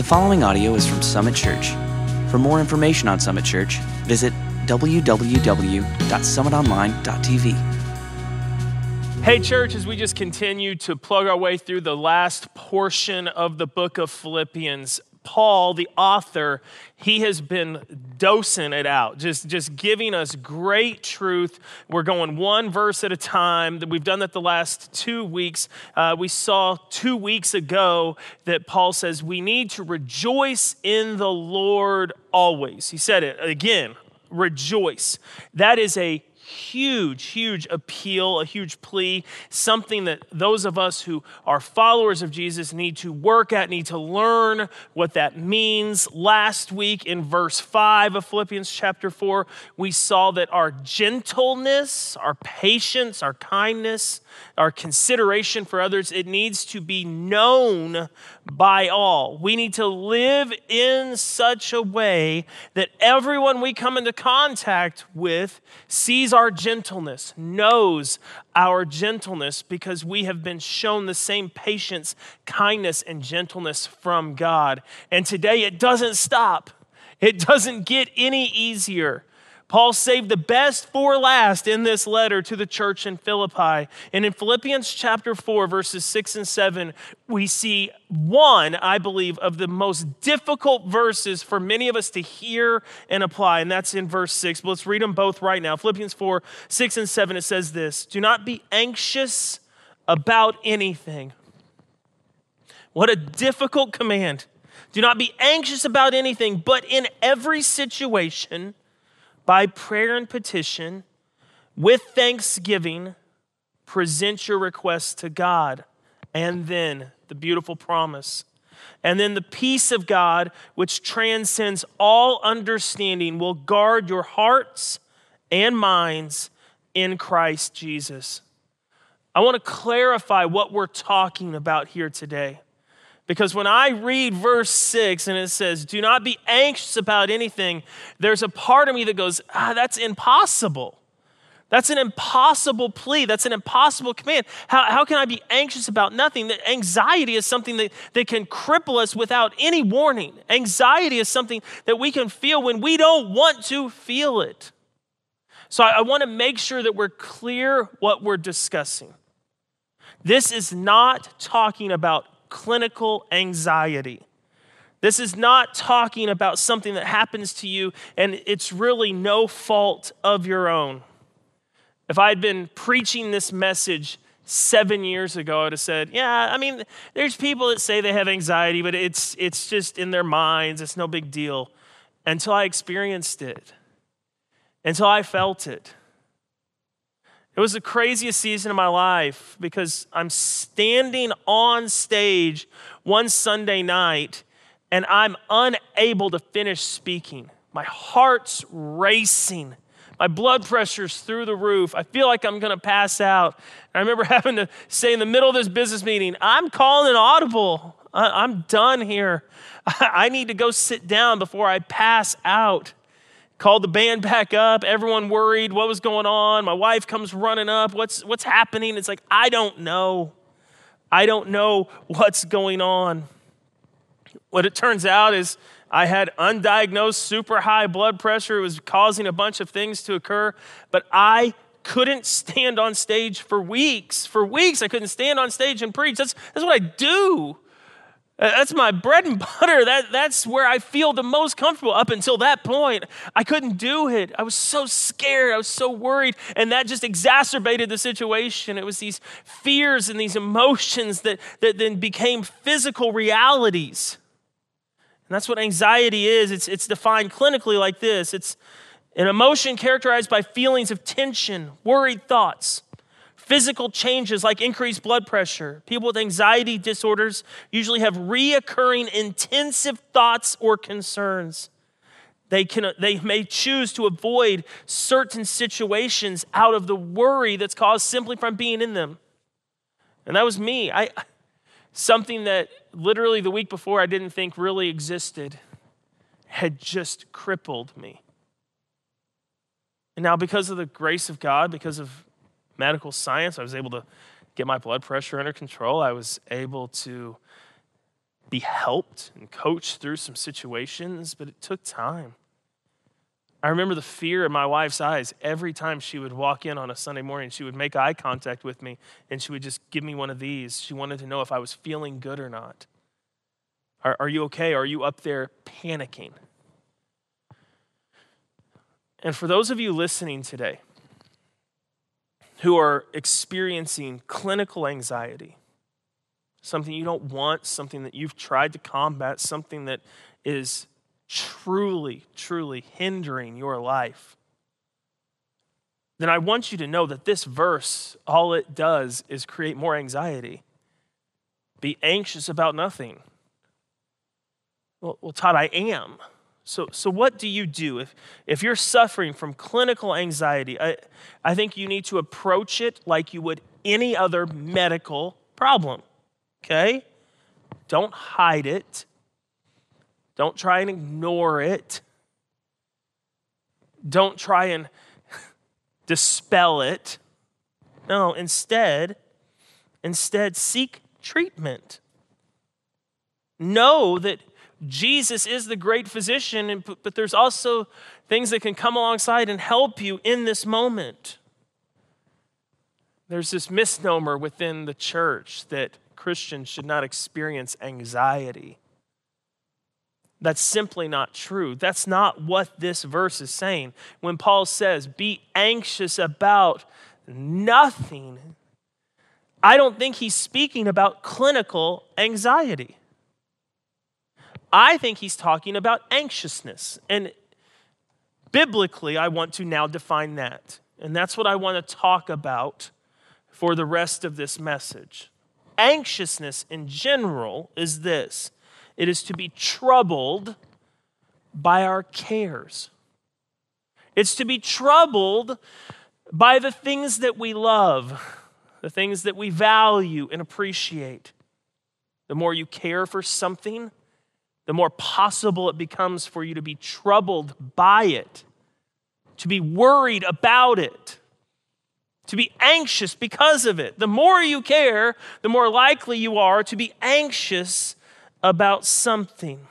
The following audio is from Summit Church. For more information on Summit Church, visit www.summitonline.tv. Hey, church, as we just continue to plug our way through the last portion of the book of Philippians, Paul, the author, he has been dosing it out, just, just giving us great truth. We're going one verse at a time. We've done that the last two weeks. Uh, we saw two weeks ago that Paul says we need to rejoice in the Lord always. He said it again rejoice. That is a huge, huge appeal, a huge plea, something that those of us who are followers of Jesus need to work at, need to learn what that means. Last week in verse 5 of Philippians chapter 4, we saw that our gentleness, our patience, our kindness, our consideration for others, it needs to be known by all. We need to live in such a way that everyone we come into contact with sees our gentleness, knows our gentleness, because we have been shown the same patience, kindness, and gentleness from God. And today it doesn't stop, it doesn't get any easier. Paul saved the best for last in this letter to the church in Philippi. And in Philippians chapter 4, verses 6 and 7, we see one, I believe, of the most difficult verses for many of us to hear and apply. And that's in verse 6. But let's read them both right now. Philippians 4, 6 and 7, it says this Do not be anxious about anything. What a difficult command. Do not be anxious about anything, but in every situation, by prayer and petition, with thanksgiving, present your requests to God. And then the beautiful promise. And then the peace of God, which transcends all understanding, will guard your hearts and minds in Christ Jesus. I want to clarify what we're talking about here today. Because when I read verse 6 and it says, Do not be anxious about anything, there's a part of me that goes, Ah, that's impossible. That's an impossible plea. That's an impossible command. How, how can I be anxious about nothing? That anxiety is something that, that can cripple us without any warning. Anxiety is something that we can feel when we don't want to feel it. So I, I want to make sure that we're clear what we're discussing. This is not talking about clinical anxiety. This is not talking about something that happens to you and it's really no fault of your own. If I had been preaching this message seven years ago, I would have said, Yeah, I mean, there's people that say they have anxiety, but it's, it's just in their minds, it's no big deal. Until I experienced it, until I felt it. It was the craziest season of my life because I'm standing on stage one Sunday night and I'm unable to finish speaking. My heart's racing. My blood pressure's through the roof. I feel like I'm going to pass out. I remember having to say in the middle of this business meeting, I'm calling an audible. I'm done here. I need to go sit down before I pass out called the band back up everyone worried what was going on? My wife comes running up what's what's happening? It's like i don't know. I don't know what's going on. What it turns out is i had undiagnosed super high blood pressure. It was causing a bunch of things to occur but i couldn't stand on stage for weeks for weeks. I couldn't stand on stage and preach. That's, that's what i do Uh, that's my bread and butter. That, that's where I feel the most comfortable. Up until that point, I couldn't do it. I was so scared. I was so worried. And that just exacerbated the situation. It was these fears and these emotions that, that then became physical realities. And that's what anxiety is. It's, it's defined clinically like this it's an emotion characterized by feelings of tension, worried thoughts Physical changes like increased blood pressure. People with anxiety disorders usually have reoccurring intensive thoughts or concerns. They, can, they may choose to avoid certain situations out of the worry that's caused simply from being in them. And that was me. I, something that literally the week before I didn't think really existed had just crippled me. And now, because of the grace of God, because of medical science. I was able to get my blood pressure under control. I was able to be helped and coached through some situations, but it took time. I remember the fear in my wife's eyes every time she would walk in on a Sunday morning. She would make eye contact with me and she would just give me one of these. She wanted to know if I was feeling good or not. Are, are you okay? Are you up there panicking? And for those of you listening today who are experiencing clinical anxiety, something you don't want, something that you've tried to combat, something that is truly, truly hindering your life, then I want you to know that this verse, all it does is create more anxiety. Be anxious about nothing. Well, well Todd, I am. So, so what do you do if, if you're suffering from clinical anxiety? I, I think you need to approach it like you would any other medical problem. Okay? Don't hide it. Don't try and ignore it. Don't try and dispel it. No, instead, instead seek treatment. Know that Jesus is the great physician, but there's also things that can come alongside and help you in this moment. There's this misnomer within the church that Christians should not experience anxiety. That's simply not true. That's not what this verse is saying. When Paul says, be anxious about nothing, I don't think he's speaking about clinical anxiety. I think he's talking about anxiousness. And biblically, I want to now define that. And that's what I want to talk about for the rest of this message. Anxiousness in general is this it is to be troubled by our cares. It's to be troubled by the things that we love, the things that we value and appreciate. The more you care for something, the more possible it becomes for you to be troubled by it, to be worried about it, to be anxious because of it. The more you care, the more likely you are to be anxious about something.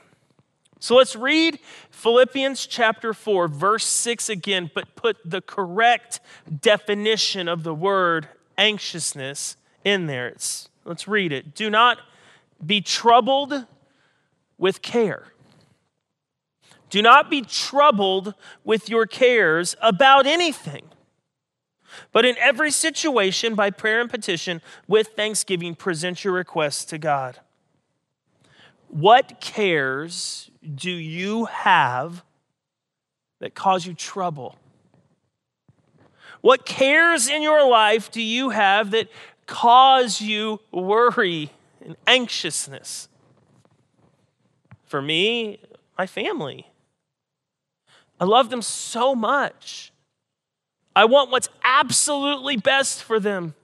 So let's read Philippians chapter 4, verse 6 again, but put the correct definition of the word anxiousness in there. It's, let's read it. Do not be troubled with care. Do not be troubled with your cares about anything. But in every situation, by prayer and petition, with thanksgiving, present your requests to God. What cares do you have that cause you trouble? What cares in your life do you have that cause you worry and anxiousness? For me, my family. I love them so much. I want what's absolutely best for them.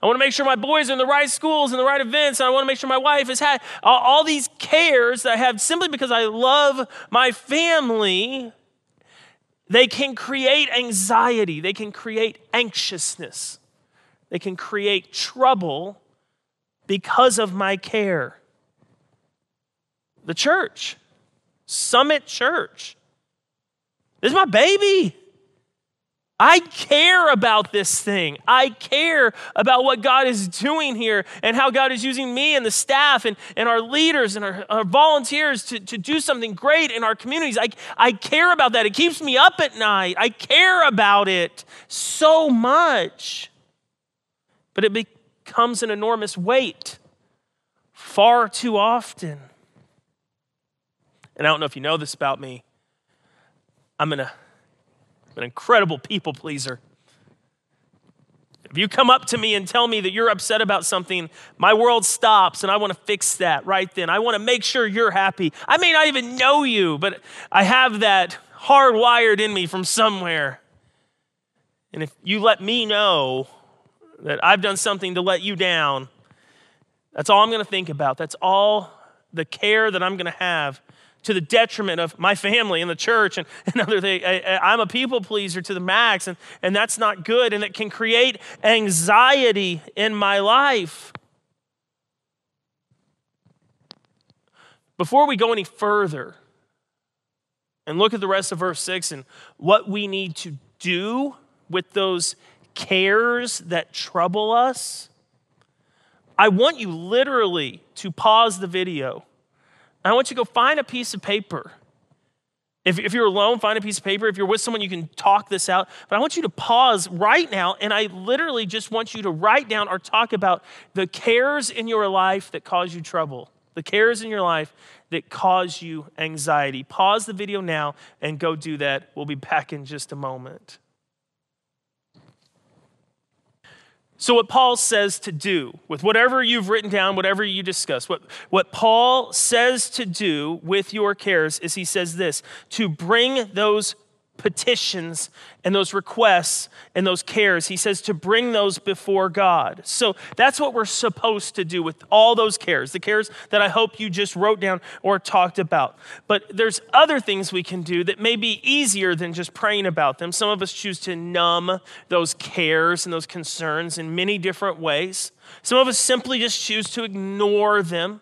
I want to make sure my boys are in the right schools and the right events. And I want to make sure my wife has had all, these cares that I have simply because I love my family. They can create anxiety, they can create anxiousness, they can create trouble because of my care. The church, Summit Church, this is my baby. I care about this thing. I care about what God is doing here and how God is using me and the staff and, and our leaders and our, our volunteers to, to do something great in our communities. I, I care about that. It keeps me up at night. I care about it so much. But it becomes an enormous weight far too often. And I don't know if you know this about me. I'm going uh, to an incredible people pleaser. If you come up to me and tell me that you're upset about something, my world stops and I want to fix that right then. I want to make sure you're happy. I may not even know you, but I have that hardwired in me from somewhere. And if you let me know that I've done something to let you down, that's all I'm going to think about. That's all the care that I'm going to have to the detriment of my family and the church and, and other things. I, am a people pleaser to the max, and, and that's not good, and it can create anxiety in my life. Before we go any further and look at the rest of verse 6 and what we need to do with those cares that trouble us, I want you literally to pause the video. I want you to go find a piece of paper. If, if you're alone, find a piece of paper. If you're with someone, you can talk this out. But I want you to pause right now, and I literally just want you to write down or talk about the cares in your life that cause you trouble, the cares in your life that cause you anxiety. Pause the video now and go do that. We'll be back in just a moment. So, what Paul says to do with whatever you've written down, whatever you discuss, what, what Paul says to do with your cares is he says this to bring those petitions and those requests and those cares. He says to bring those before God. So that's what we're supposed to do with all those cares, the cares that I hope you just wrote down or talked about. But there's other things we can do that may be easier than just praying about them. Some of us choose to numb those cares and those concerns in many different ways. Some of us simply just choose to ignore them.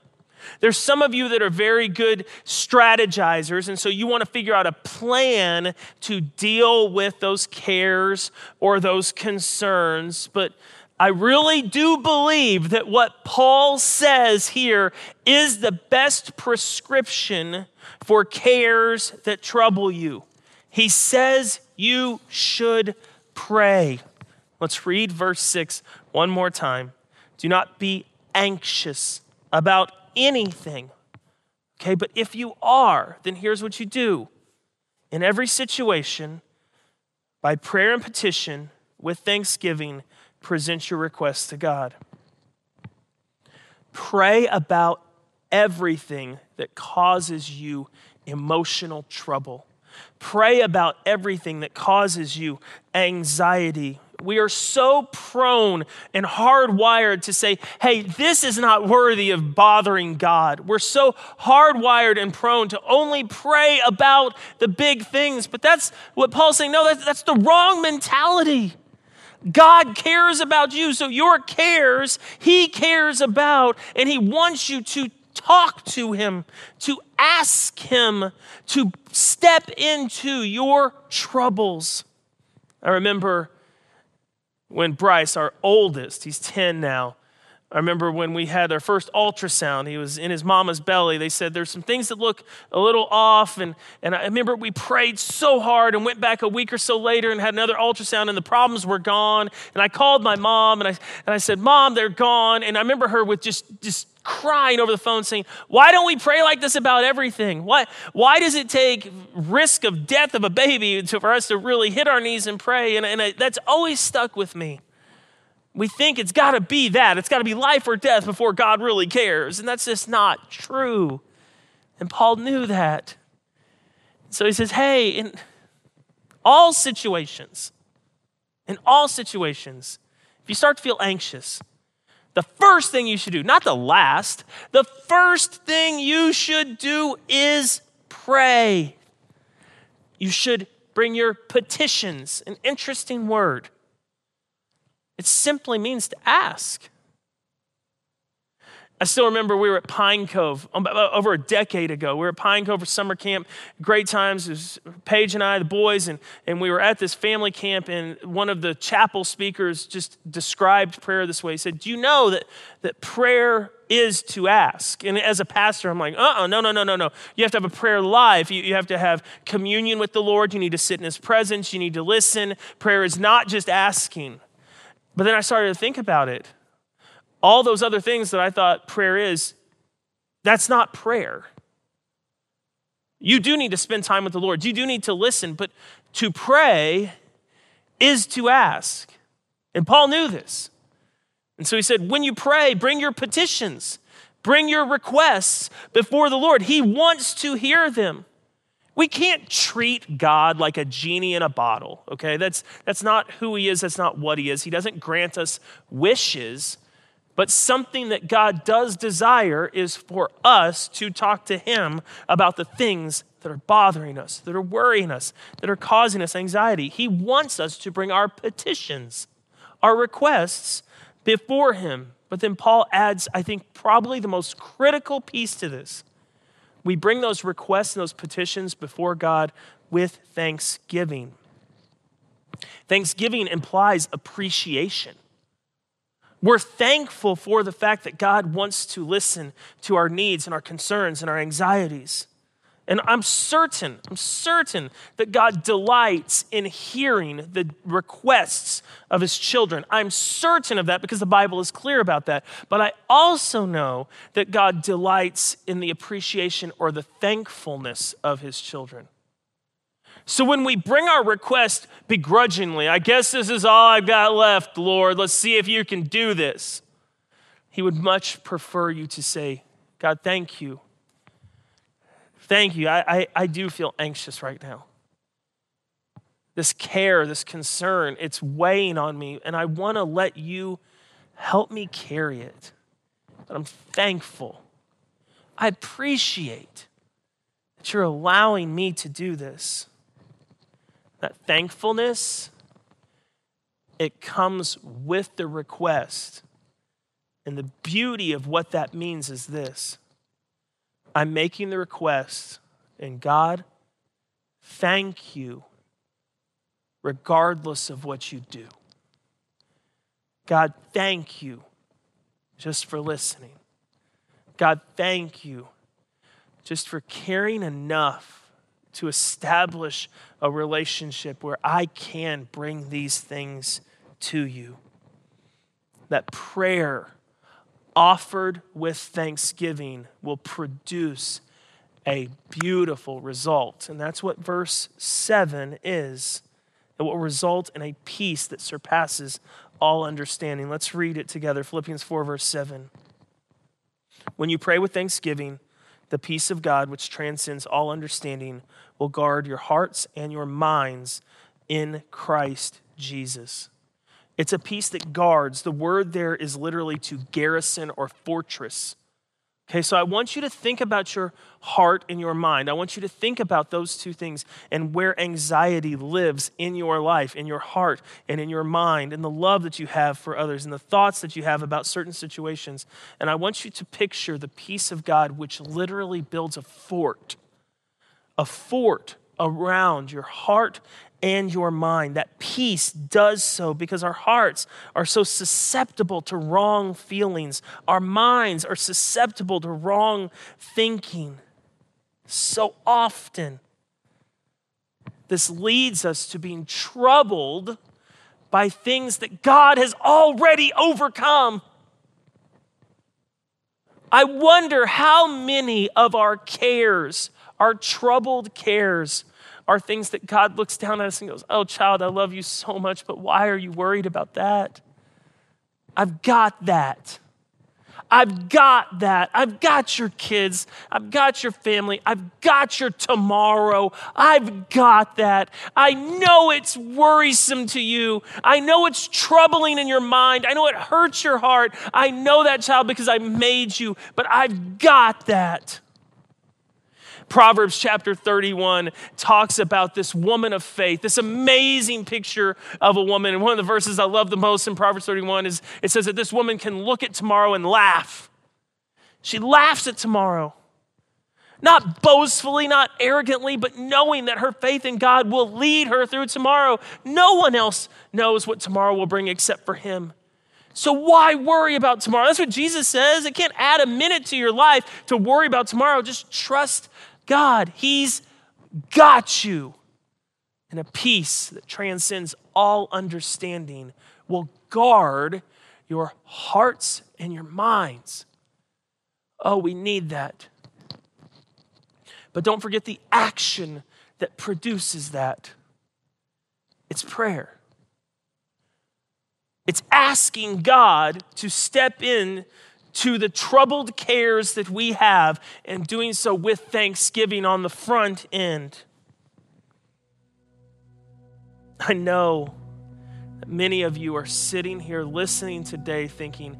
There's some of you that are very good strategizers, and so you want to figure out a plan to deal with those cares or those concerns. But I really do believe that what Paul says here is the best prescription for cares that trouble you. He says you should pray. Let's read verse 6 one more time. Do not be anxious about anything. Okay, but if you are, then here's what you do. In every situation, by prayer and petition, with thanksgiving, present your requests to God. Pray about everything that causes you emotional trouble. Pray about everything that causes you anxiety we are so prone and hardwired to say, hey, this is not worthy of bothering God. We're so hardwired and prone to only pray about the big things. But that's what Paul's saying. No, that's, that's the wrong mentality. God cares about you, so your cares, He cares about, and He wants you to talk to Him, to ask Him to step into your troubles. I remember when Bryce, our oldest, he's 10 now, I remember when we had our first ultrasound, he was in his mama's belly. They said there's some things that look a little off. And, and I remember we prayed so hard and went back a week or so later and had another ultrasound, and the problems were gone. And I called my mom and I, and I said, Mom, they're gone. And I remember her with just, just crying over the phone saying, Why don't we pray like this about everything? Why, why does it take risk of death of a baby to, for us to really hit our knees and pray? And, and I, that's always stuck with me we think it's got to be that. It's got to be life or death before God really cares. And that's just not true. And Paul knew that. So he says, hey, in all situations, in all situations, if you start to feel anxious, the first thing you should do, not the last, the first thing you should do is pray. You should bring your petitions, an interesting word. It simply means to ask. I still remember we were at Pine Cove um, over a decade ago. We were at Pine Cove for summer camp, great times. It was Paige and I, the boys, and, and we were at this family camp, and one of the chapel speakers just described prayer this way. He said, Do you know that, that prayer is to ask? And as a pastor, I'm like, uh uh no, no, no, no, no. You have to have a prayer life. You, you have to have communion with the Lord. You need to sit in His presence. You need to listen. Prayer is not just asking. But then I started to think about it. All those other things that I thought prayer is, that's not prayer. You do need to spend time with the Lord. You do need to listen, but to pray is to ask. And Paul knew this. And so he said, when you pray, bring your petitions, bring your requests before the Lord. He wants to hear them. We can't treat God like a genie in a bottle, okay? That's, that's not who he is, that's not what he is. He doesn't grant us wishes, but something that God does desire is for us to talk to him about the things that are bothering us, that are worrying us, that are causing us anxiety. He wants us to bring our petitions, our requests before him. But then Paul adds, I think, probably the most critical piece to this We bring those requests and those petitions before God with thanksgiving. Thanksgiving implies appreciation. We're thankful for the fact that God wants to listen to our needs and our concerns and our anxieties. And I'm certain, I'm certain that God delights in hearing the requests of his children. I'm certain of that because the Bible is clear about that. But I also know that God delights in the appreciation or the thankfulness of his children. So when we bring our request begrudgingly, I guess this is all I've got left, Lord. Let's see if you can do this. He would much prefer you to say, God, thank you. Thank you. I, I, I do feel anxious right now. This care, this concern, it's weighing on me, and I want to let you help me carry it. But I'm thankful. I appreciate that you're allowing me to do this that thankfulness, it comes with the request. And the beauty of what that means is this I'm making the request, and God, thank you, regardless of what you do. God, thank you just for listening. God, thank you just for caring enough to establish a relationship where I can bring these things to you. That prayer offered with thanksgiving will produce a beautiful result. And that's what verse 7 is. It will result in a peace that surpasses all understanding. Let's read it together Philippians 4, verse 7. When you pray with thanksgiving, the peace of God, which transcends all understanding, will guard your hearts and your minds in Christ Jesus. It's a peace that guards. The word there is literally to garrison or fortress. Okay, so I want you to think about your heart and your mind. I want you to think about those two things and where anxiety lives in your life, in your heart, and in your mind, and the love that you have for others, and the thoughts that you have about certain situations. And I want you to picture the peace of God, which literally builds a fort, a fort around your heart and your mind. That peace does so because our hearts are so susceptible to wrong feelings, our minds are susceptible to wrong thinking. So often, this leads us to being troubled by things that God has already overcome. I wonder how many of our cares, our troubled cares, are things that God looks down at us and goes, Oh, child, I love you so much, but why are you worried about that? I've got that. I've got that. I've got your kids. I've got your family. I've got your tomorrow. I've got that. I know it's worrisome to you. I know it's troubling in your mind. I know it hurts your heart. I know that, child, because I made you, but I've got that. Proverbs chapter 31 talks about this woman of faith, this amazing picture of a woman. And one of the verses I love the most in Proverbs 31 is it says that this woman can look at tomorrow and laugh. She laughs at tomorrow. Not boastfully, not arrogantly, but knowing that her faith in God will lead her through tomorrow. No one else knows what tomorrow will bring except for Him. So why worry about tomorrow? That's what Jesus says. It can't add a minute to your life to worry about tomorrow. Just trust God. He's got you. And a peace that transcends all understanding will guard your hearts and your minds. Oh, we need that. But don't forget the action that produces that it's prayer. It's asking God to step in to the troubled cares that we have and doing so with thanksgiving on the front end. I know that many of you are sitting here listening today thinking,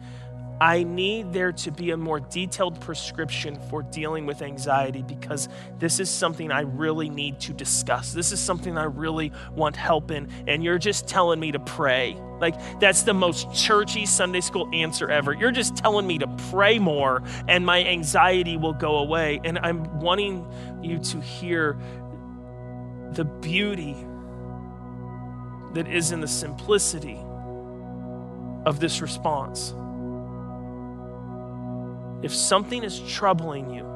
I need there to be a more detailed prescription for dealing with anxiety because this is something I really need to discuss. This is something I really want help in. And you're just telling me to pray. Like, that's the most churchy Sunday school answer ever. You're just telling me to pray more and my anxiety will go away. And I'm wanting you to hear the beauty that is in the simplicity of this response. If something is troubling you,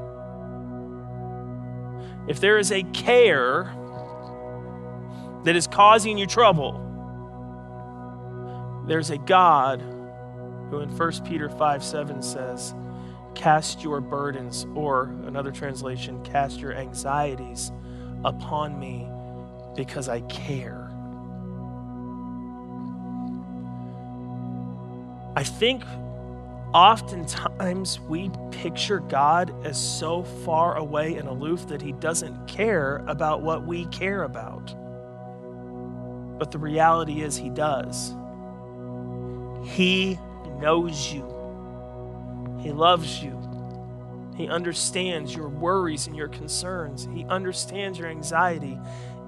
if there is a care that is causing you trouble, there's a God who in 1 Peter 5 7 says, Cast your burdens, or another translation, cast your anxieties upon me because I care. I think oftentimes we picture God as so far away and aloof that he doesn't care about what we care about. But the reality is, he does. He knows you, he loves you. He understands your worries and your concerns. He understands your anxiety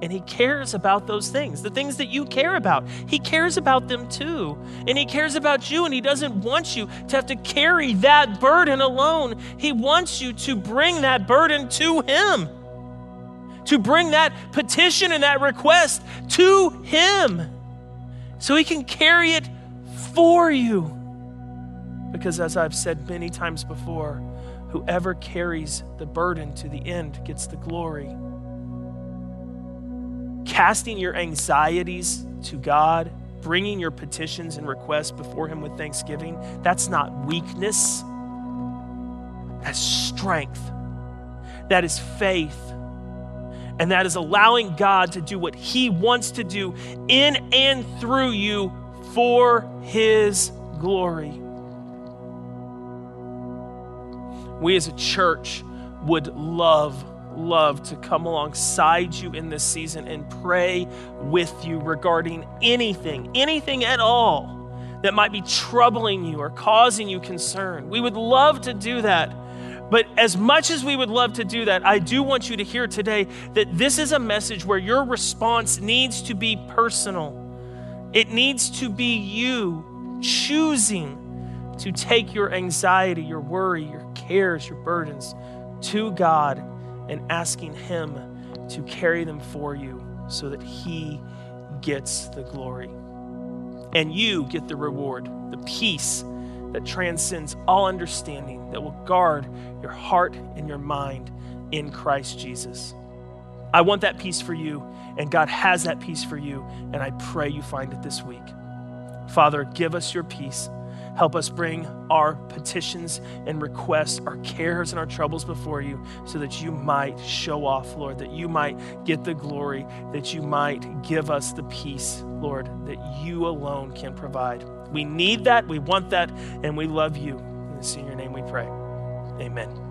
and he cares about those things, the things that you care about. He cares about them too. And he cares about you, and he doesn't want you to have to carry that burden alone. He wants you to bring that burden to him, to bring that petition and that request to him so he can carry it for you. Because as I've said many times before, whoever carries the burden to the end gets the glory casting your anxieties to God, bringing your petitions and requests before Him with thanksgiving, that's not weakness. That's strength. That is faith. And that is allowing God to do what He wants to do in and through you for His glory. We as a church would love love to come alongside you in this season and pray with you regarding anything, anything at all that might be troubling you or causing you concern. We would love to do that. But as much as we would love to do that, I do want you to hear today that this is a message where your response needs to be personal. It needs to be you choosing to take your anxiety, your worry, your cares, your burdens to God and asking Him to carry them for you so that He gets the glory. And you get the reward, the peace that transcends all understanding, that will guard your heart and your mind in Christ Jesus. I want that peace for you, and God has that peace for you, and I pray you find it this week. Father, give us your peace. Help us bring our petitions and requests, our cares and our troubles before you so that you might show off, Lord, that you might get the glory, that you might give us the peace, Lord, that you alone can provide. We need that, we want that, and we love you. It's in your name we pray. Amen.